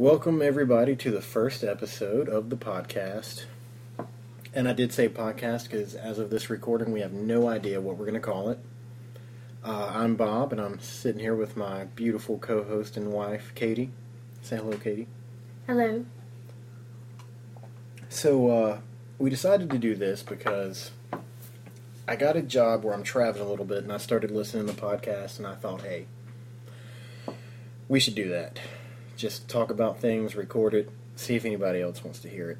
Welcome, everybody, to the first episode of the podcast. And I did say podcast because as of this recording, we have no idea what we're going to call it. Uh, I'm Bob, and I'm sitting here with my beautiful co host and wife, Katie. Say hello, Katie. Hello. So, uh, we decided to do this because I got a job where I'm traveling a little bit, and I started listening to the podcast, and I thought, hey, we should do that. Just talk about things, record it, see if anybody else wants to hear it.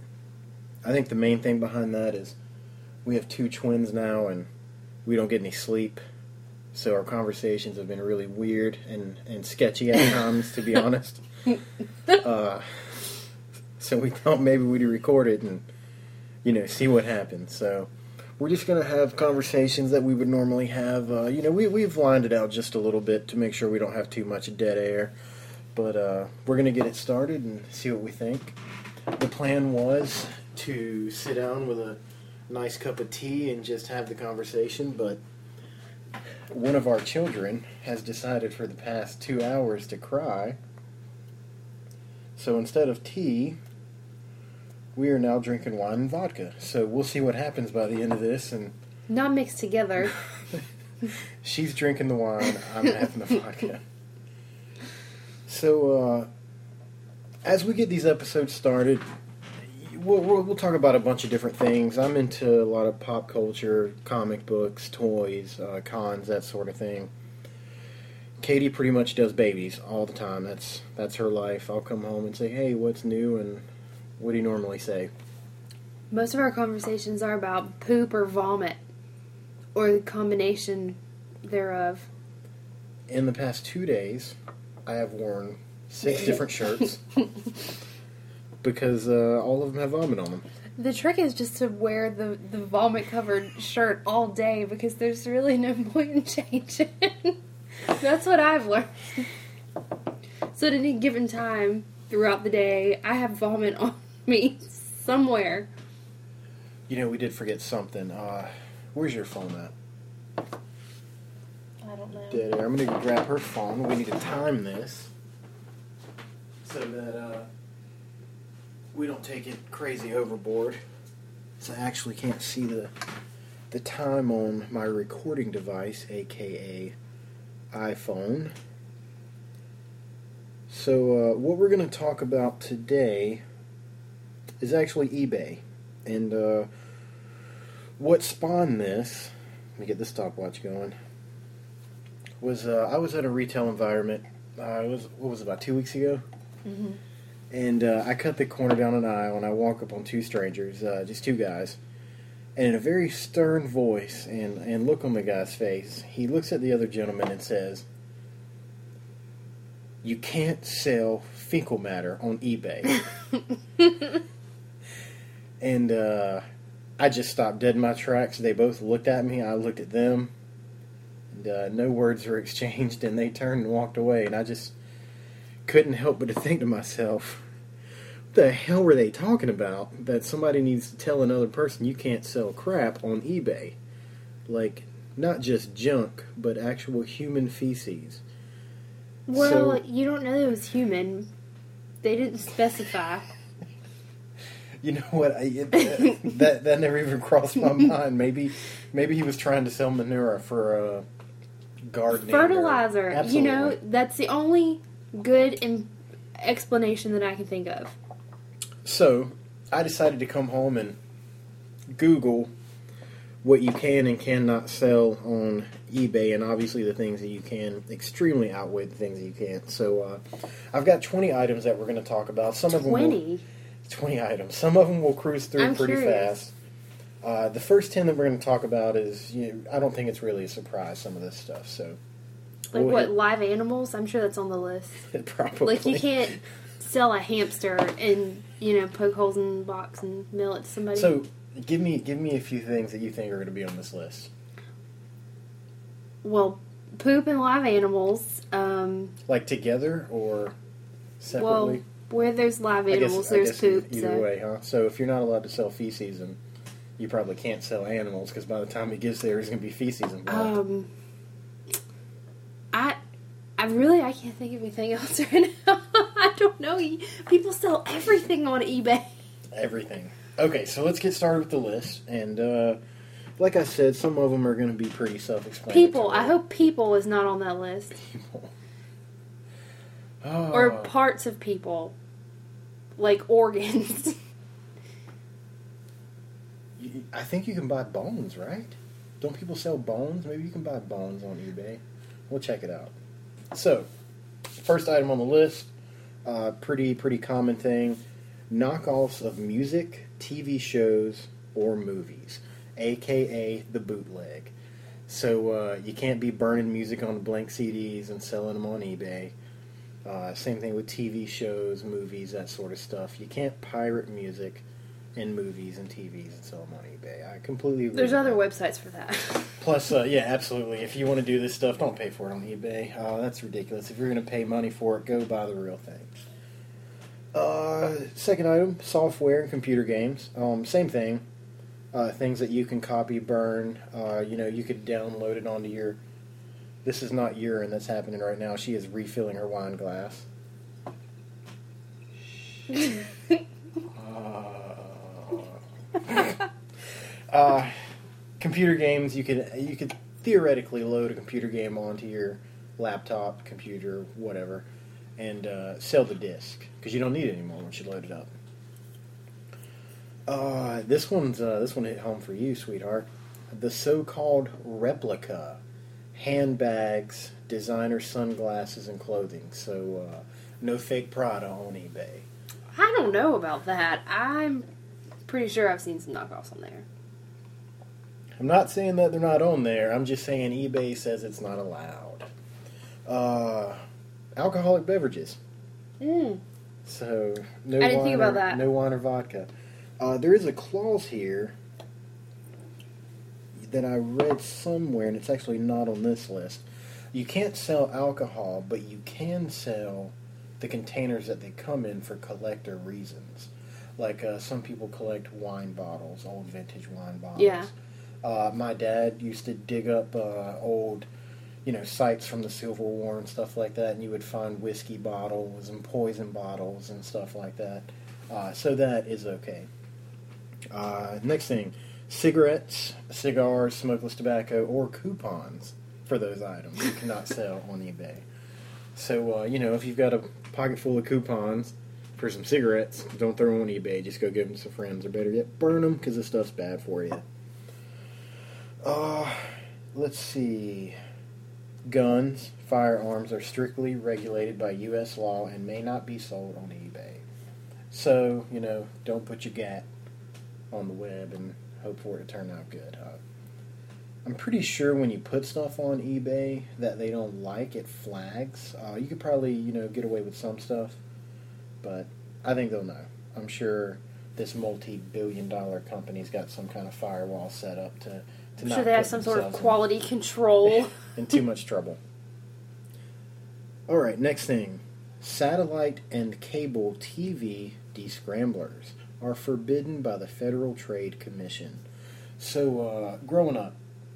I think the main thing behind that is we have two twins now, and we don't get any sleep. So our conversations have been really weird and, and sketchy at times, to be honest. Uh, so we thought maybe we'd record it and, you know, see what happens. So we're just going to have conversations that we would normally have. Uh, you know, we, we've lined it out just a little bit to make sure we don't have too much dead air. But uh, we're going to get it started and see what we think. The plan was to sit down with a nice cup of tea and just have the conversation, but one of our children has decided for the past two hours to cry. So instead of tea, we are now drinking wine and vodka. So we'll see what happens by the end of this. And Not mixed together. she's drinking the wine, I'm having the vodka. So uh, as we get these episodes started, we'll, we'll, we'll talk about a bunch of different things. I'm into a lot of pop culture, comic books, toys, uh, cons, that sort of thing. Katie pretty much does babies all the time. That's that's her life. I'll come home and say, "Hey, what's new?" and what do you normally say? Most of our conversations are about poop or vomit, or the combination thereof. In the past two days, I have worn six different shirts because uh, all of them have vomit on them. The trick is just to wear the, the vomit covered shirt all day because there's really no point in changing. That's what I've learned. So at any given time throughout the day, I have vomit on me somewhere. You know, we did forget something. Uh, where's your phone at? Don't know. Dead air. I'm gonna go grab her phone. We need to time this so that uh, we don't take it crazy overboard. So I actually can't see the the time on my recording device, aka iPhone. So uh, what we're gonna talk about today is actually eBay, and uh, what spawned this. Let me get the stopwatch going was uh, I was at a retail environment. Uh, it was what was it, about two weeks ago, Mhm. and uh, I cut the corner down an aisle and I walk up on two strangers, uh, just two guys, and in a very stern voice and and look on the guy's face, he looks at the other gentleman and says, "You can't sell fecal matter on eBay." and uh, I just stopped dead in my tracks. They both looked at me. I looked at them. And, uh, no words were exchanged, and they turned and walked away. And I just couldn't help but to think to myself, what the hell were they talking about? That somebody needs to tell another person you can't sell crap on eBay. Like, not just junk, but actual human feces. Well, So- you don't know it was human. They didn't specify. You know what? I, it, that that never even crossed my mind. Maybe maybe he was trying to sell manure for uh, gardening. or- Fertilizer. You know, that's the only good Im- explanation that I can think of. So I decided to come home and Google what you can and cannot sell on eBay, and obviously the things that you can extremely outweigh the things that you can't. So uh, I've got 20 items that we're going to talk about. Some of them will, 20. 20 items. Some of them will cruise through I'm pretty curious. fast. Uh, the first 10 that we're going to talk about is, you know, I don't think it's really a surprise, some of this stuff. So Like we'll what, hit- live animals? I'm sure that's on the list. probably. Like you can't sell a hamster and, you know, poke holes in the box and mail it to somebody. So give me give me a few things that you think are going to be on this list. well, poop and live animals. Um, Like together or separately? well, where there's live I guess- animals, I there's poop. Either so. way, huh? So if you're not allowed to sell feces, then you probably can't sell animals because by the time he gets there, there's going to be feces involved. Um, I, I really, I can't think of anything else right now. I don't know. People sell everything on eBay. Everything. Okay, so let's get started with the list. And uh, like I said, some of them are going to be pretty self-explanatory. People. I hope people is not on that list. People. Oh. Or parts of people. Like organs. I think you can buy bones, right? Don't people sell bones? Maybe you can buy bones on eBay. We'll check it out. So, first item on the list, uh, pretty pretty common thing: knockoffs of music, TV shows, or movies, aka the bootleg. So uh, you can't be burning music on blank CDs and selling them on eBay. Uh, same thing with TV shows, movies, that sort of stuff. You can't pirate music in movies and TVs and sell them on eBay. I completely agree. There's other that. websites for that. Plus, uh, yeah, absolutely. If you want to do this stuff, don't pay for it on eBay. Uh, that's ridiculous. If you're going to pay money for it, go buy the real thing. Uh, second item: software and computer games. Um, same thing. Uh, things that you can copy, burn. Uh, you know, you could download it onto your. This is not urine that's happening right now. She is refilling her wine glass. Uh, computer games you could you could theoretically load a computer game onto your laptop, computer, whatever, and uh, sell the disc because you don't need it anymore once you load it up. Uh, this one's uh, this one hit home for you, sweetheart. The so-called replica handbags, designer sunglasses, and clothing. So uh, no fake Prada on eBay. I don't know about that. I'm pretty sure I've seen some knockoffs on there. I'm not saying that they're not on there. I'm just saying eBay says it's not allowed. Uh, alcoholic beverages. Mm. So no I didn't wine think about or, that. No wine or vodka. Uh, there is a clause here that I read somewhere, and it's actually not on this list. You can't sell alcohol, but you can sell the containers that they come in for collector reasons. Like uh, some people collect wine bottles, old vintage wine bottles. Yeah. Uh, my dad used to dig up uh, old, you know, sites from the Civil War and stuff like that, and you would find whiskey bottles and poison bottles and stuff like that. Uh, so that is okay. Uh, next thing, cigarettes, cigars, smokeless tobacco, or coupons for those items you cannot sell on eBay. So uh, you know, if you've got a pocket full of coupons for some cigarettes, don't throw them on eBay. Just go give them to friends, or better yet, burn them because this stuff's bad for you. Uh, let's see. Guns, firearms are strictly regulated by U.S. law and may not be sold on eBay. So, you know, don't put your gat on the web and hope for it to turn out good. Uh, I'm pretty sure when you put stuff on eBay that they don't like, it flags. Uh, you could probably, you know, get away with some stuff, but I think they'll know. I'm sure this multi-billion dollar company's got some kind of firewall set up to, to I'm not sure they have some sort of themselves in- quality control. in too much trouble. All right, next thing. Satellite and cable TV descramblers are forbidden by the Federal Trade Commission. So, uh, growing up,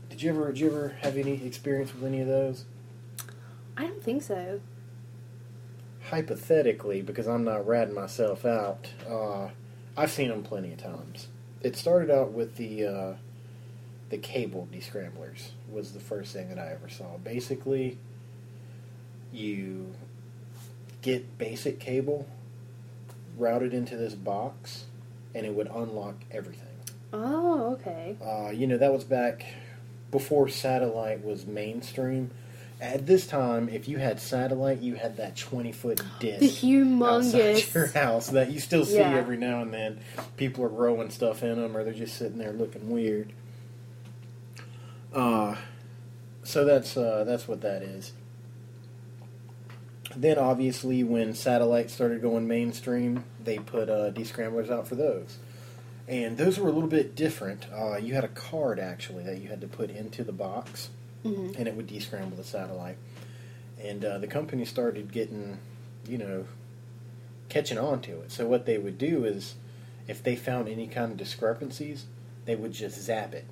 did you ever did you ever have any experience with any of those? I don't think so. Hypothetically, because I'm not ratting myself out, uh, I've seen them plenty of times. It started out with the uh, the cable descramblers was the first thing that I ever saw. Basically, you get basic cable routed into this box, and it would unlock everything. Oh, okay. Uh, you know, that was back before satellite was mainstream. At this time, if you had satellite, you had that 20 foot disc The outside your house that you still see Yeah. every now and then. People are growing stuff in them, or they're just sitting there looking weird. Uh, so that's uh, that's what that is. Then, obviously, when satellite started going mainstream, they put uh, descramblers out for those. And those were a little bit different. Uh, you had a card, actually, that you had to put into the box, Mhm. and it would descramble the satellite. And uh, the company started getting, you know, catching on to it. So, what they would do is, if they found any kind of discrepancies, they would just zap it.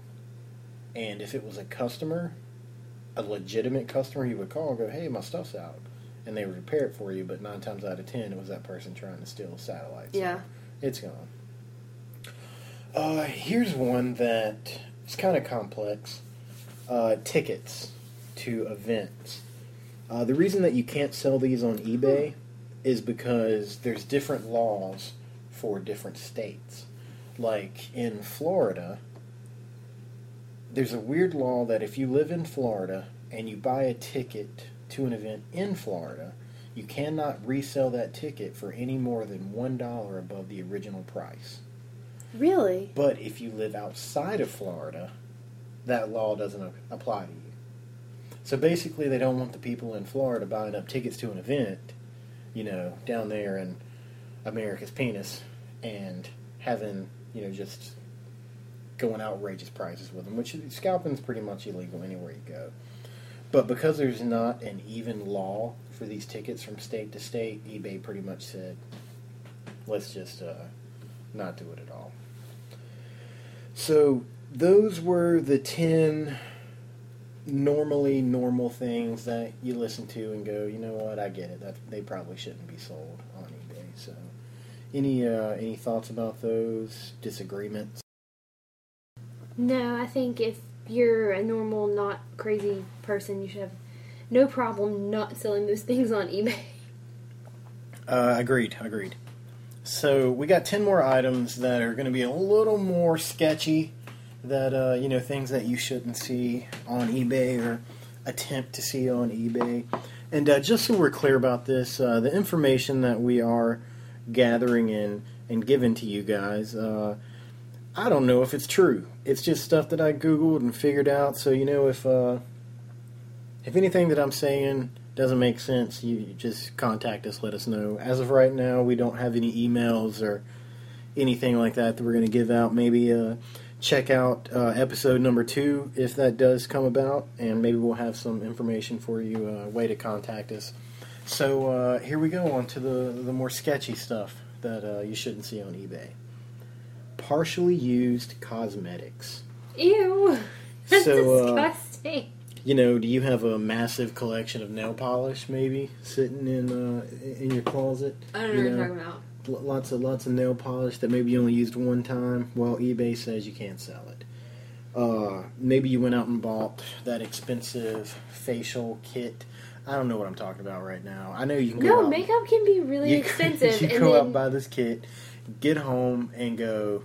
And if it was a customer, a legitimate customer, he would call and go, hey, my stuff's out. and they would repair it for you. But nine times out of ten, it was that person trying to steal satellites. Yeah. it's gone. Uh, here's one that is kind of complex. Uh, tickets to events. Uh, the reason that you can't sell these on eBay is because there's different laws for different states. Like in Florida, there's a weird law that if you live in Florida and you buy a ticket to an event in Florida, you cannot resell that ticket for any more than one dollar above the original price. Really? But if you live outside of Florida, that law doesn't apply to you. So basically, they don't want the people in Florida buying up tickets to an event, you know, down there in America's penis, and having, you know, just going outrageous prices with them, which scalping is pretty much illegal anywhere you go. But because there's not an even law for these tickets from state to state, eBay pretty much said, let's just uh, not do it at all. So those were the 10 normally normal things that you listen to and go, you know what, I get it. That they probably shouldn't be sold on eBay. So any uh, any thoughts about those disagreements? No, I think if you're a normal, not crazy person, you should have no problem not selling those things on eBay. Uh, agreed, agreed. So we got 10 more items that are going to be a little more sketchy that uh, you know things that you shouldn't see on eBay or attempt to see on eBay. And uh, just so we're clear about this, uh, the information that we are gathering in and giving to you guys, uh, I don't know if it's true. It's just stuff that I googled and figured out. So you know if uh, if anything that I'm saying doesn't make sense, you just contact us. Let us know. As of right now, we don't have any emails or anything like that that we're going to give out. Maybe uh, check out uh, episode number two if that does come about, and maybe we'll have some information for you, a uh, way to contact us. So uh, here we go on to the the more sketchy stuff that uh, you shouldn't see on eBay. Partially used cosmetics. Ew. That's So, uh, disgusting. You know, do you have a massive collection of nail polish maybe sitting in uh, in your closet? I don't know you what you're talking about. Lots of lots of nail polish that maybe you only used one time. Well, eBay says you can't sell it. Uh, maybe you went out and bought that expensive facial kit. I don't know what I'm talking about right now. I know you can go No, out, makeup can be really you, expensive, You and go out then buy this kit, get home and go.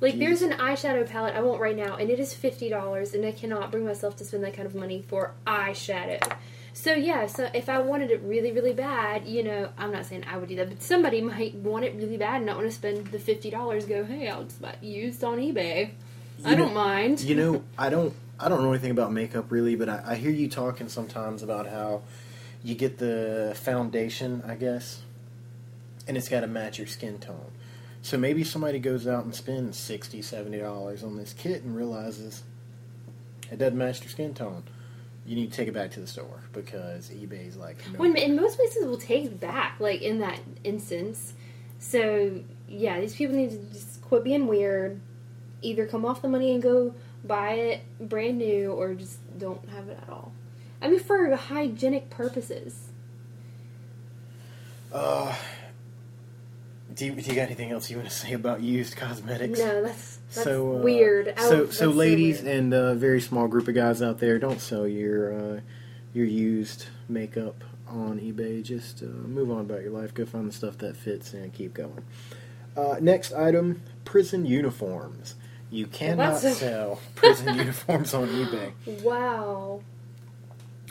like there's an eyeshadow palette I want right now, and it is fifty dollars, and I cannot bring myself to spend that kind of money for eyeshadow. So yeah, so if I wanted it really, really bad, you know, I'm not saying I would do that, but somebody might want it really bad and not want to spend the fifty dollars. Go, hey, I'll just buy used on eBay. I You don't know- mind. You know, I don't. I don't know anything about makeup really, but I, I hear you talking sometimes about how you get the foundation, I guess, and it's got to match your skin tone. So maybe somebody goes out and spends 60 dollars on this kit and realizes it doesn't match their skin tone. You need to take it back to the store because eBay's like, no. When in most places will take back, like in that instance. So yeah, these people need to just quit being weird. Either come off the money and go buy it brand new, or just don't have it at all. I mean, for hygienic purposes. Uh, do you, do you got anything else you want to say about used cosmetics? No, that's that's so uh, weird. So, so ladies and a very small group of guys out there, don't sell your uh, your used makeup on eBay. Just uh, move on about your life. Go find the stuff that fits and keep going. Uh, next item: prison uniforms. You cannot a- sell prison uniforms on eBay. wow,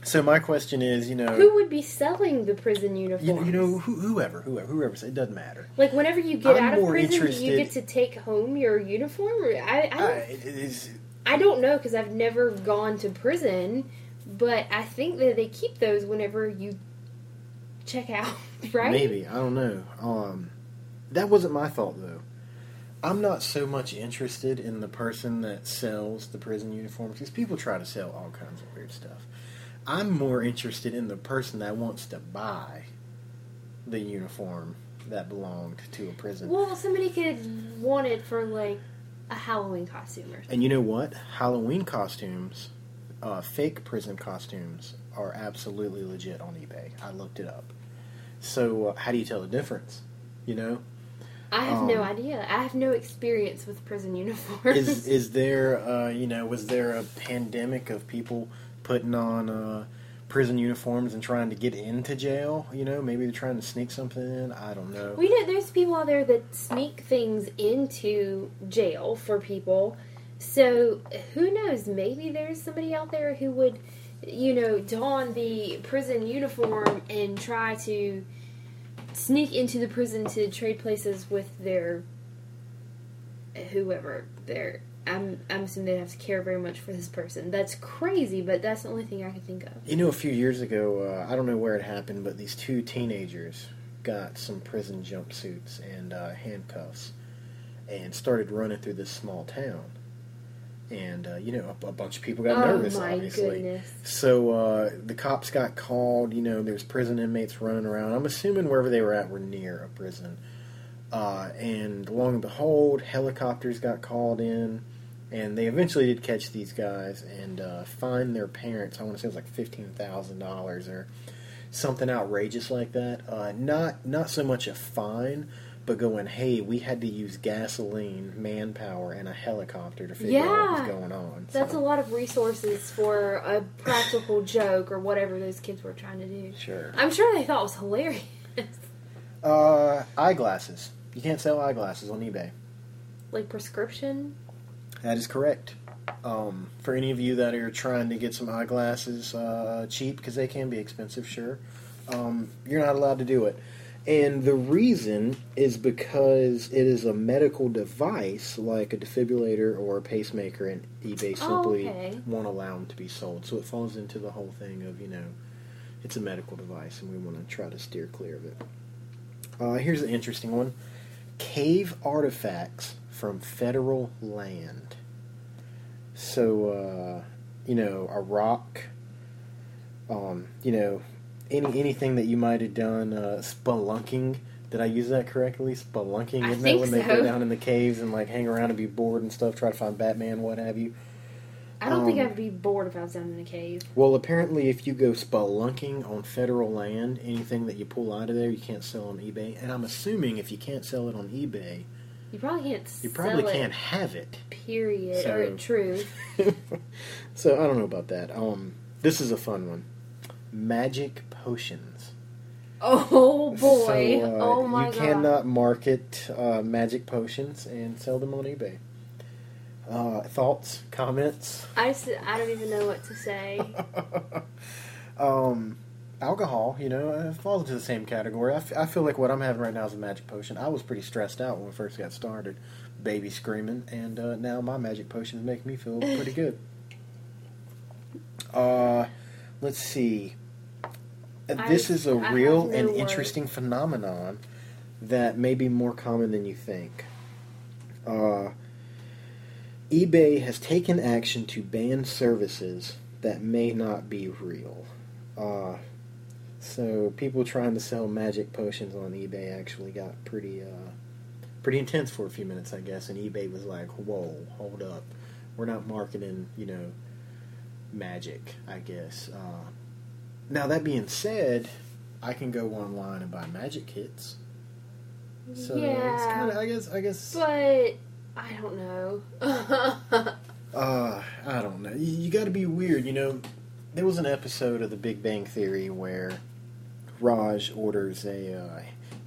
So my question is, you know, who would be selling the prison you, uniforms? you know, who, whoever, whoever, whoever, it doesn't matter. like whenever you get I'm out of prison, do you get to take home your uniform? I, I, don't, is, I don't know because I've never gone to prison, but I think that they keep those whenever you check out, right? Maybe I don't know. Um, that wasn't my thought though. I'm not so much interested in the person that sells the prison uniforms because people try to sell all kinds of weird stuff. I'm more interested in the person that wants to buy the uniform that belonged to a prison. Well, somebody could want it for like a Halloween costume or something. And you know what? Halloween costumes uh, fake prison costumes are absolutely legit on eBay. I looked it up. So uh, how do you tell the difference? You know, I have no Um, idea. I have no experience with prison uniforms. is is there uh, you know was there a pandemic of people putting on uh, prison uniforms and trying to get into jail? You know, maybe they're trying to sneak something in. I don't know. We know there's people out there that sneak things into jail for people. So who knows? Maybe there's somebody out there who would, you know, don the prison uniform and try to sneak into the prison to trade places with their whoever. Their I'm I'm assuming they have to care very much for this person. That's crazy, but that's the only thing I can think of. You know, a few years ago, uh, I don't know where it happened, but these two teenagers got some prison jumpsuits and uh, handcuffs and started running through this small town. And, uh, you know, a, a bunch of people got oh nervous, my obviously. goodness! So uh, the cops got called. You know, there's prison inmates running around. I'm assuming wherever they were at were near a prison. Uh, and lo and behold, helicopters got called in, and they eventually did catch these guys and uh, fine their parents. I want to say it was like fifteen thousand dollars or something outrageous like that. Uh, not not so much a fine, but going, hey, we had to use gasoline, manpower, and a helicopter to figure out what was going on. That's So, a lot of resources for a practical joke or whatever those kids were trying to do. Sure. I'm sure they thought it was hilarious. Uh, eyeglasses. You can't sell eyeglasses on eBay. like prescription. That is correct. Um, for any of you that are trying to get some eyeglasses uh, cheap, because they can be expensive, sure, um, you're not allowed to do it. And the reason is because it is a medical device like a defibrillator or a pacemaker, and eBay Oh, simply okay. won't allow them to be sold. So it falls into the whole thing of, you know, it's a medical device, and we want to try to steer clear of it. Uh, here's an interesting one cave artifacts from federal land. So, uh, you know, a rock, um, you know, any anything that you might have done, uh, spelunking. Did I use that correctly? Spelunking, I isn't that think when they go down in the caves and like hang around and be bored and stuff, try to find Batman, what have you? I don't think Um, I'd be bored if I was down in a cave. Well, apparently, if you go spelunking on federal land, anything that you pull out of there, you can't sell on eBay. And I'm assuming if you can't sell it on eBay, You probably can't. you probably can't have it. period. So- Or true. so I don't know about that. Um, this is a fun one. Magic potions. Oh boy! So, uh, oh my you god! You cannot market uh, magic potions and sell them on eBay. Uh, thoughts, comments? I just I don't even know what to say. um, alcohol, you know, falls into the same category. I, f- I feel like what I'm having right now is a magic potion. I was pretty stressed out when we first got started, baby screaming, and uh, now my magic potions make me feel pretty good. Uh, let's see. Uh, I- This is a I real no and words. interesting phenomenon that may be more common than you think. Uh, eBay has taken action to ban services that may not be real. Uh, so people trying to sell magic potions on eBay actually got pretty uh, pretty intense for a few minutes, I guess. And eBay was like, "Whoa, hold up, we're not marketing, you know, magic." I guess. Uh, now that being said, I can go online and buy magic kits. So it's yeah, kind of, I guess, I guess. but I don't know. Uh, I don't know. You, you got to be weird, you know. There was an episode of The Big Bang Theory where Raj orders a uh,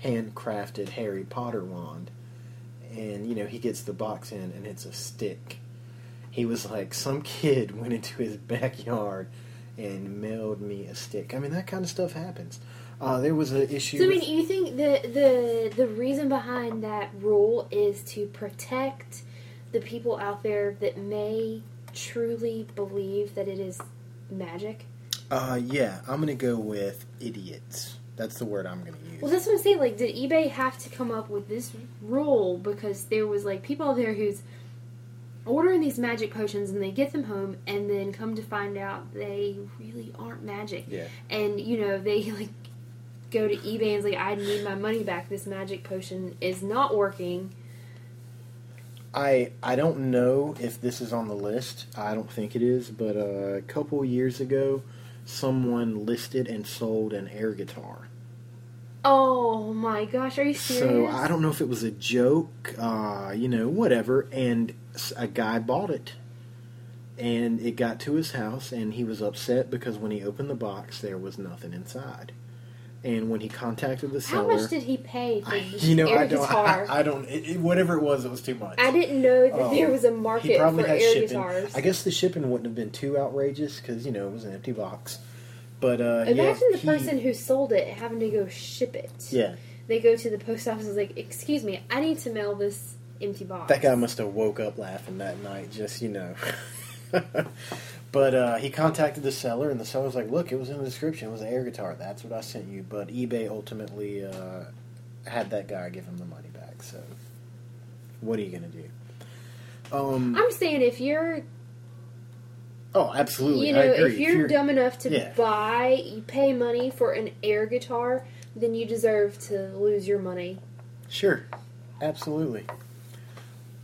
handcrafted Harry Potter wand, and you know he gets the box in, and it's a stick. He was like, some kid went into his backyard and mailed me a stick. I mean, that kind of stuff happens. Uh, there was an issue. So I with- mean, you think the the the reason behind that rule is to protect the people out there that may truly believe that it is magic? Uh, yeah, I'm gonna go with idiots. That's the word I'm gonna use. Well, that's what I'm saying. Like, did eBay have to come up with this rule because there was like people out there who's ordering these magic potions and they get them home and then come to find out they really aren't magic. yeah. And you know they like go to eBay and it's like I need my money back. This magic potion is not working. I I don't know if this is on the list. I don't think it is, but uh, a couple years ago, someone listed and sold an air guitar. Oh my gosh, are you serious? So I don't know if it was a joke, uh, you know, whatever. And a guy bought it, and it got to his house, and he was upset because when he opened the box, there was nothing inside. And when he contacted the seller, How much did he pay for you know, air I don't, guitar? I, I don't, it, it- whatever it was, it was too much. I didn't know that Oh, there was a market probably for air shipping. guitars. I guess the shipping wouldn't have been too outrageous because you know it was an empty box. But uh, yeah, Imagine the he- person who sold it having to go ship it. Yeah, They go to the post office and like, "Excuse me, I need to mail this empty box." that guy must have woke up laughing that night, just you know. but uh, he contacted the seller, and the seller was like, "Look, it was in the description. It was an air guitar. That's what I sent you." But eBay ultimately uh, had that guy give him the money back. So, what are you gonna do? Um, I'm saying if you're, oh, absolutely. you know, I agree. if you're, dumb enough to Yeah. buy, you pay money for an air guitar, then you deserve to lose your money. Sure, absolutely.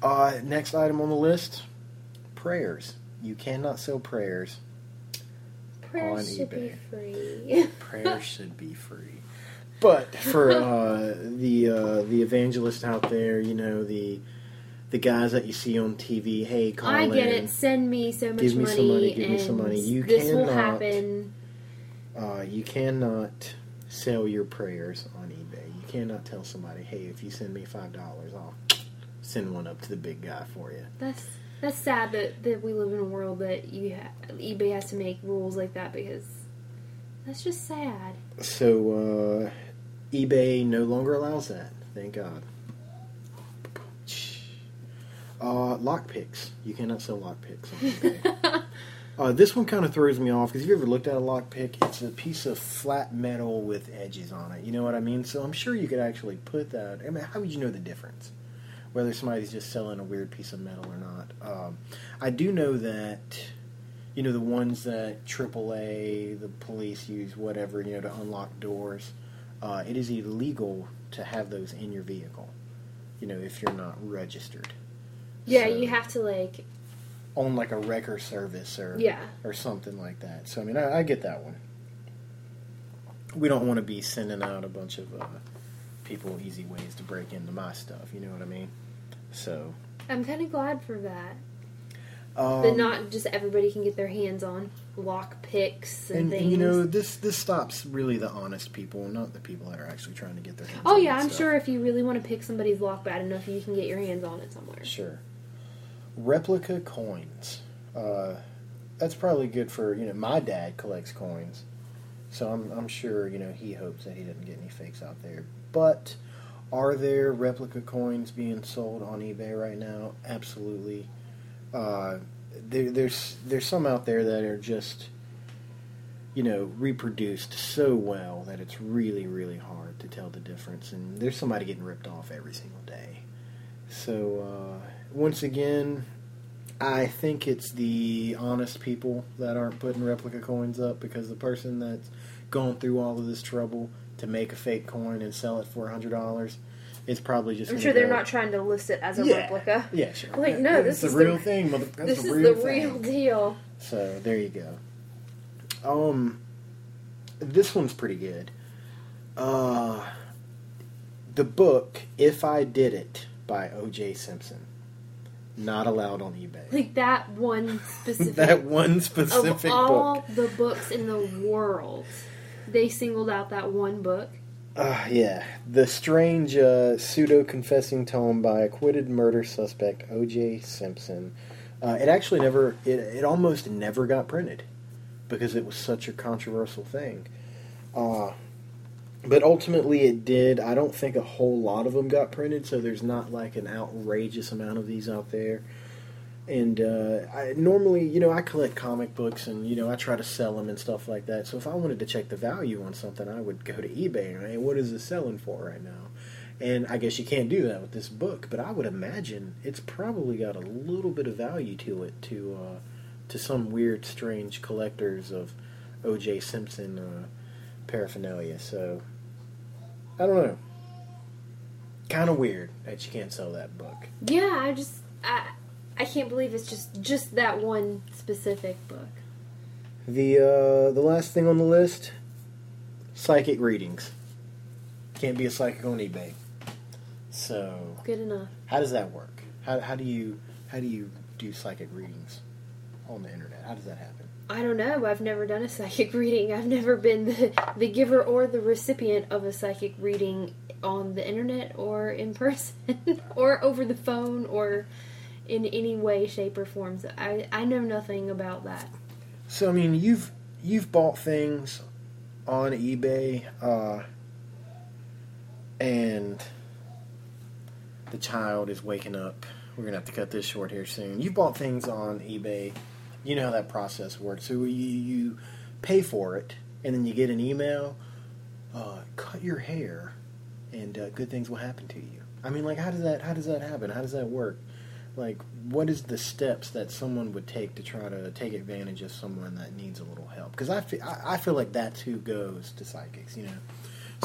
Uh, next item on the list: prayers. You cannot sell prayers. Prayers On should eBay. be free. Prayers should be free. But for uh, the uh, the evangelists out there, you know the the guys that you see on TV, hey, call I get in. it. Send me so much Give me money, some money, give me some money. You this will cannot- happen. Uh, you cannot sell your prayers on eBay. You cannot tell somebody, hey, if you send me five dollars, I'll send one up to the big guy for you. That's that's sad that, that we live in a world that you ha- eBay has to make rules like that because that's just sad. So uh, eBay no longer allows that. Thank God. Uh, lockpicks. You cannot sell lockpicks on eBay. uh, this one kind of throws me off because if you ever looked at a lockpick, it's a piece of flat metal with edges on it. You know what I mean? So I'm sure you could actually put that. I mean, how would you know the difference? Whether somebody's just selling a weird piece of metal or not. Um, I do know that you know the ones that AAA, the police use, whatever you know to unlock doors. Uh, it is illegal to have those in your vehicle. You know if you're not registered Yeah, So- you have to like on like a wrecker service or yeah. or something like that. So I mean I, I get that one. We don't want to be sending out a bunch of uh, people easy ways to break into my stuff. You know what I mean? So. I'm kind of glad for that. Um, That not just everybody can get their hands on lock picks and, and, things. and you know this this stops really the honest people, not the people that are actually trying to get their hands. On it. Oh yeah, I'm stuff. sure if you really want to pick somebody's lock bad enough, you can get your hands on it somewhere. Sure. Replica coins. Uh, that's probably good for you know. My dad collects coins, so I'm I'm sure you know he hopes that he doesn't get any fakes out there. But are there replica coins being sold on eBay right now? Absolutely. Uh, there, there's there's some out there that are just you know reproduced so well that it's really really hard to tell the difference, and there's somebody getting ripped off every single day. So uh, once again, I think it's the honest people that aren't putting replica coins up because the person that's gone through all of this trouble to make a fake coin and sell it for a hundred dollars It's probably just. I'm sure they're go- not trying to list it as a Yeah. replica. Yeah, sure. Like, no, this the is real the- real thing, mother. This the is real the real deal. So there you go. Um, this one's pretty good. Uh, the book "If I Did It" by O.J. Simpson, not allowed on eBay. Like that one specific that one specific. of all book. the books in the world, they singled out that one book. Uh, yeah, the strange uh, pseudo-confessing tome by acquitted murder suspect O.J. Simpson. Uh, it actually never. It, it almost never got printed because it was such a controversial thing. Uh, but ultimately, it did. I don't think a whole lot of them got printed, so there's not like an outrageous amount of these out there. And uh, I, normally, you know, I collect comic books, and you know, I try to sell them and stuff like that. So if I wanted to check the value on something, I would go to eBay and what is this selling for right now? And I guess you can't do that with this book, but I would imagine it's probably got a little bit of value to it to uh, to some weird, strange collectors of O.J. Simpson uh, paraphernalia. So I don't know. Kind of weird that you can't sell that book. Yeah, I just I I can't believe it's just just that one specific book. The uh, the last thing on the list, psychic readings. Can't be a psychic on eBay. So Good enough. how does that work? How, how do you how do you do psychic readings on the internet? How does that happen? I don't know. I've never done a psychic reading. I've never been the, the giver or the recipient of a psychic reading on the internet or in person or over the phone or in any way, shape, or form. So I, I know nothing about that. So I mean, you've you've bought things on eBay, uh, and the child is waking up. We're gonna have to cut this short here soon. You bought things on eBay. You know how that process works. So you, you pay for it, and then you get an email. Uh, cut your hair, and uh, good things will happen to you. I mean, like, how does that how does that happen? How does that work? Like what is the steps that someone would take to try to take advantage of someone that needs a little help? Because I feel, I, I feel like that's who goes to psychics you know?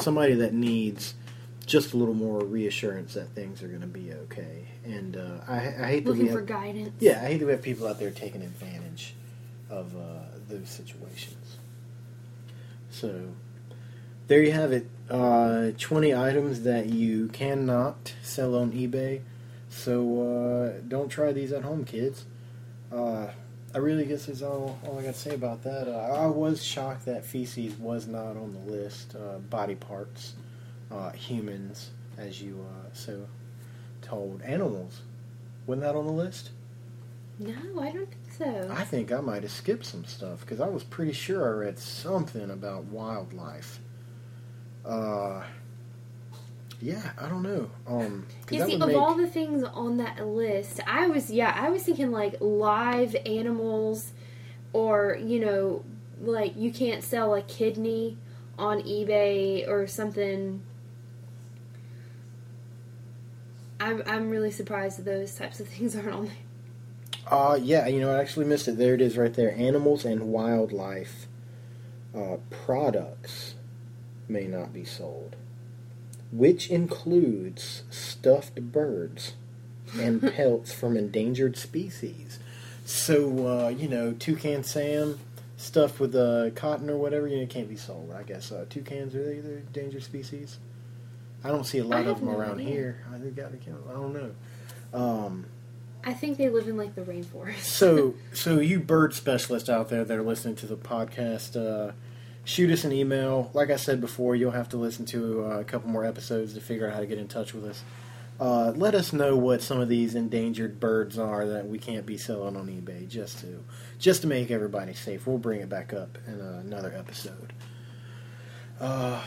Somebody that needs just a little more reassurance that things are going to be okay. And uh, I, I hate that we Looking for guidance. yeah I hate that we have people out there taking advantage of uh, those situations. So there you have it. Uh, 20 items that you cannot sell on eBay so uh, don't try these at home, kids. Uh, I really guess is all, all I got to say about that. Uh, I was shocked that feces was not on the list. Uh, body parts, uh, humans, as you uh, so told. Animals, wasn't that on the list? No, I don't think so. I think I might have skipped some stuff because I was pretty sure I read something about wildlife. Uh, yeah, I don't know. Um, You see, of make- all the things on that list, I was yeah, I was thinking like live animals, or you know, like you can't sell a kidney on eBay or something. I'm I'm really surprised that those types of things aren't on there. Uh, yeah, you know, I actually missed it. There it is right there. Animals and wildlife uh, products may not be sold, which includes stuffed birds and pelts from endangered species. So, uh, you know, toucan Sam stuffed with uh, cotton or whatever, you know, it can't be sold, I guess. Uh, toucans, are they the endangered species? I don't see a lot of them no around idea. here. I, think I I don't know. Um, I think they live in like the rainforest. so, so you bird specialists out there that are listening to the podcast, uh, shoot us an email. Like I said before, you'll have to listen to uh, a couple more episodes to figure out how to get in touch with us. Uh, let us know what some of these endangered birds are that we can't be selling on eBay, just to just to make everybody safe. We'll bring it back up in another episode. Uh,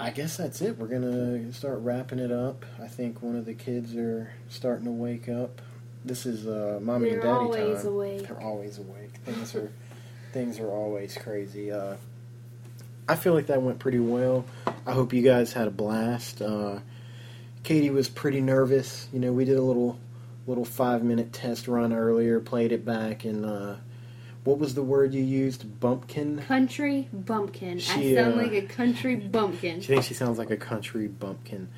I guess that's it. We're gonna start wrapping it up. I think one of the kids are starting to wake up. This is uh, mommy and They're daddy always time. awake. They're always awake. Things are things are always crazy. Uh, I feel like that went pretty well. I hope you guys had a blast. Uh, Katie was pretty nervous. You know, we did a little little five minute test run earlier, played it back, and uh, what was the word you used? Bumpkin. Country bumpkin. She, I sound uh, like a country bumpkin. She thinks she sounds like a country bumpkin.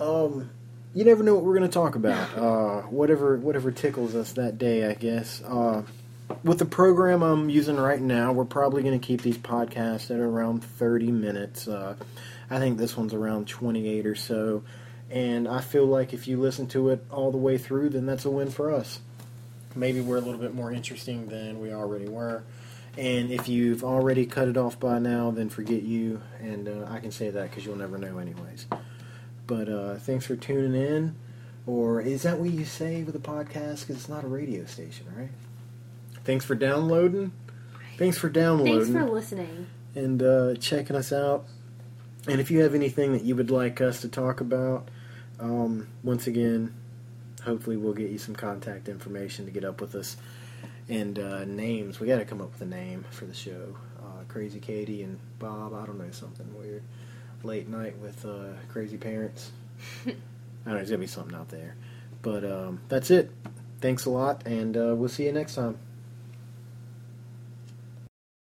Um, you never know what we're going to talk about. Uh, whatever whatever tickles us that day, I guess. Uh, with the program I'm using right now, we're probably going to keep these podcasts at around 30 minutes. Uh, I think this one's around 28 or so. And I feel like if you listen to it all the way through, then that's a win for us. Maybe we're a little bit more interesting than we already were. And if you've already cut it off by now, then forget you. And uh, I can say that because you'll never know, anyways. But uh, thanks for tuning in. Or is that what you say with a podcast? Because it's not a radio station, right? Thanks for downloading. Thanks for downloading Thanks for listening. and uh, checking us out. And if you have anything that you would like us to talk about, um, once again, hopefully we'll get you some contact information to get up with us. And uh, names. We got to come up with a name for the show. Uh, Crazy Katie and Bob. I don't know, something weird. Late night with uh, crazy parents. I don't know, there's going to be something out there. But um, that's it. Thanks a lot, and uh, we'll see you next time.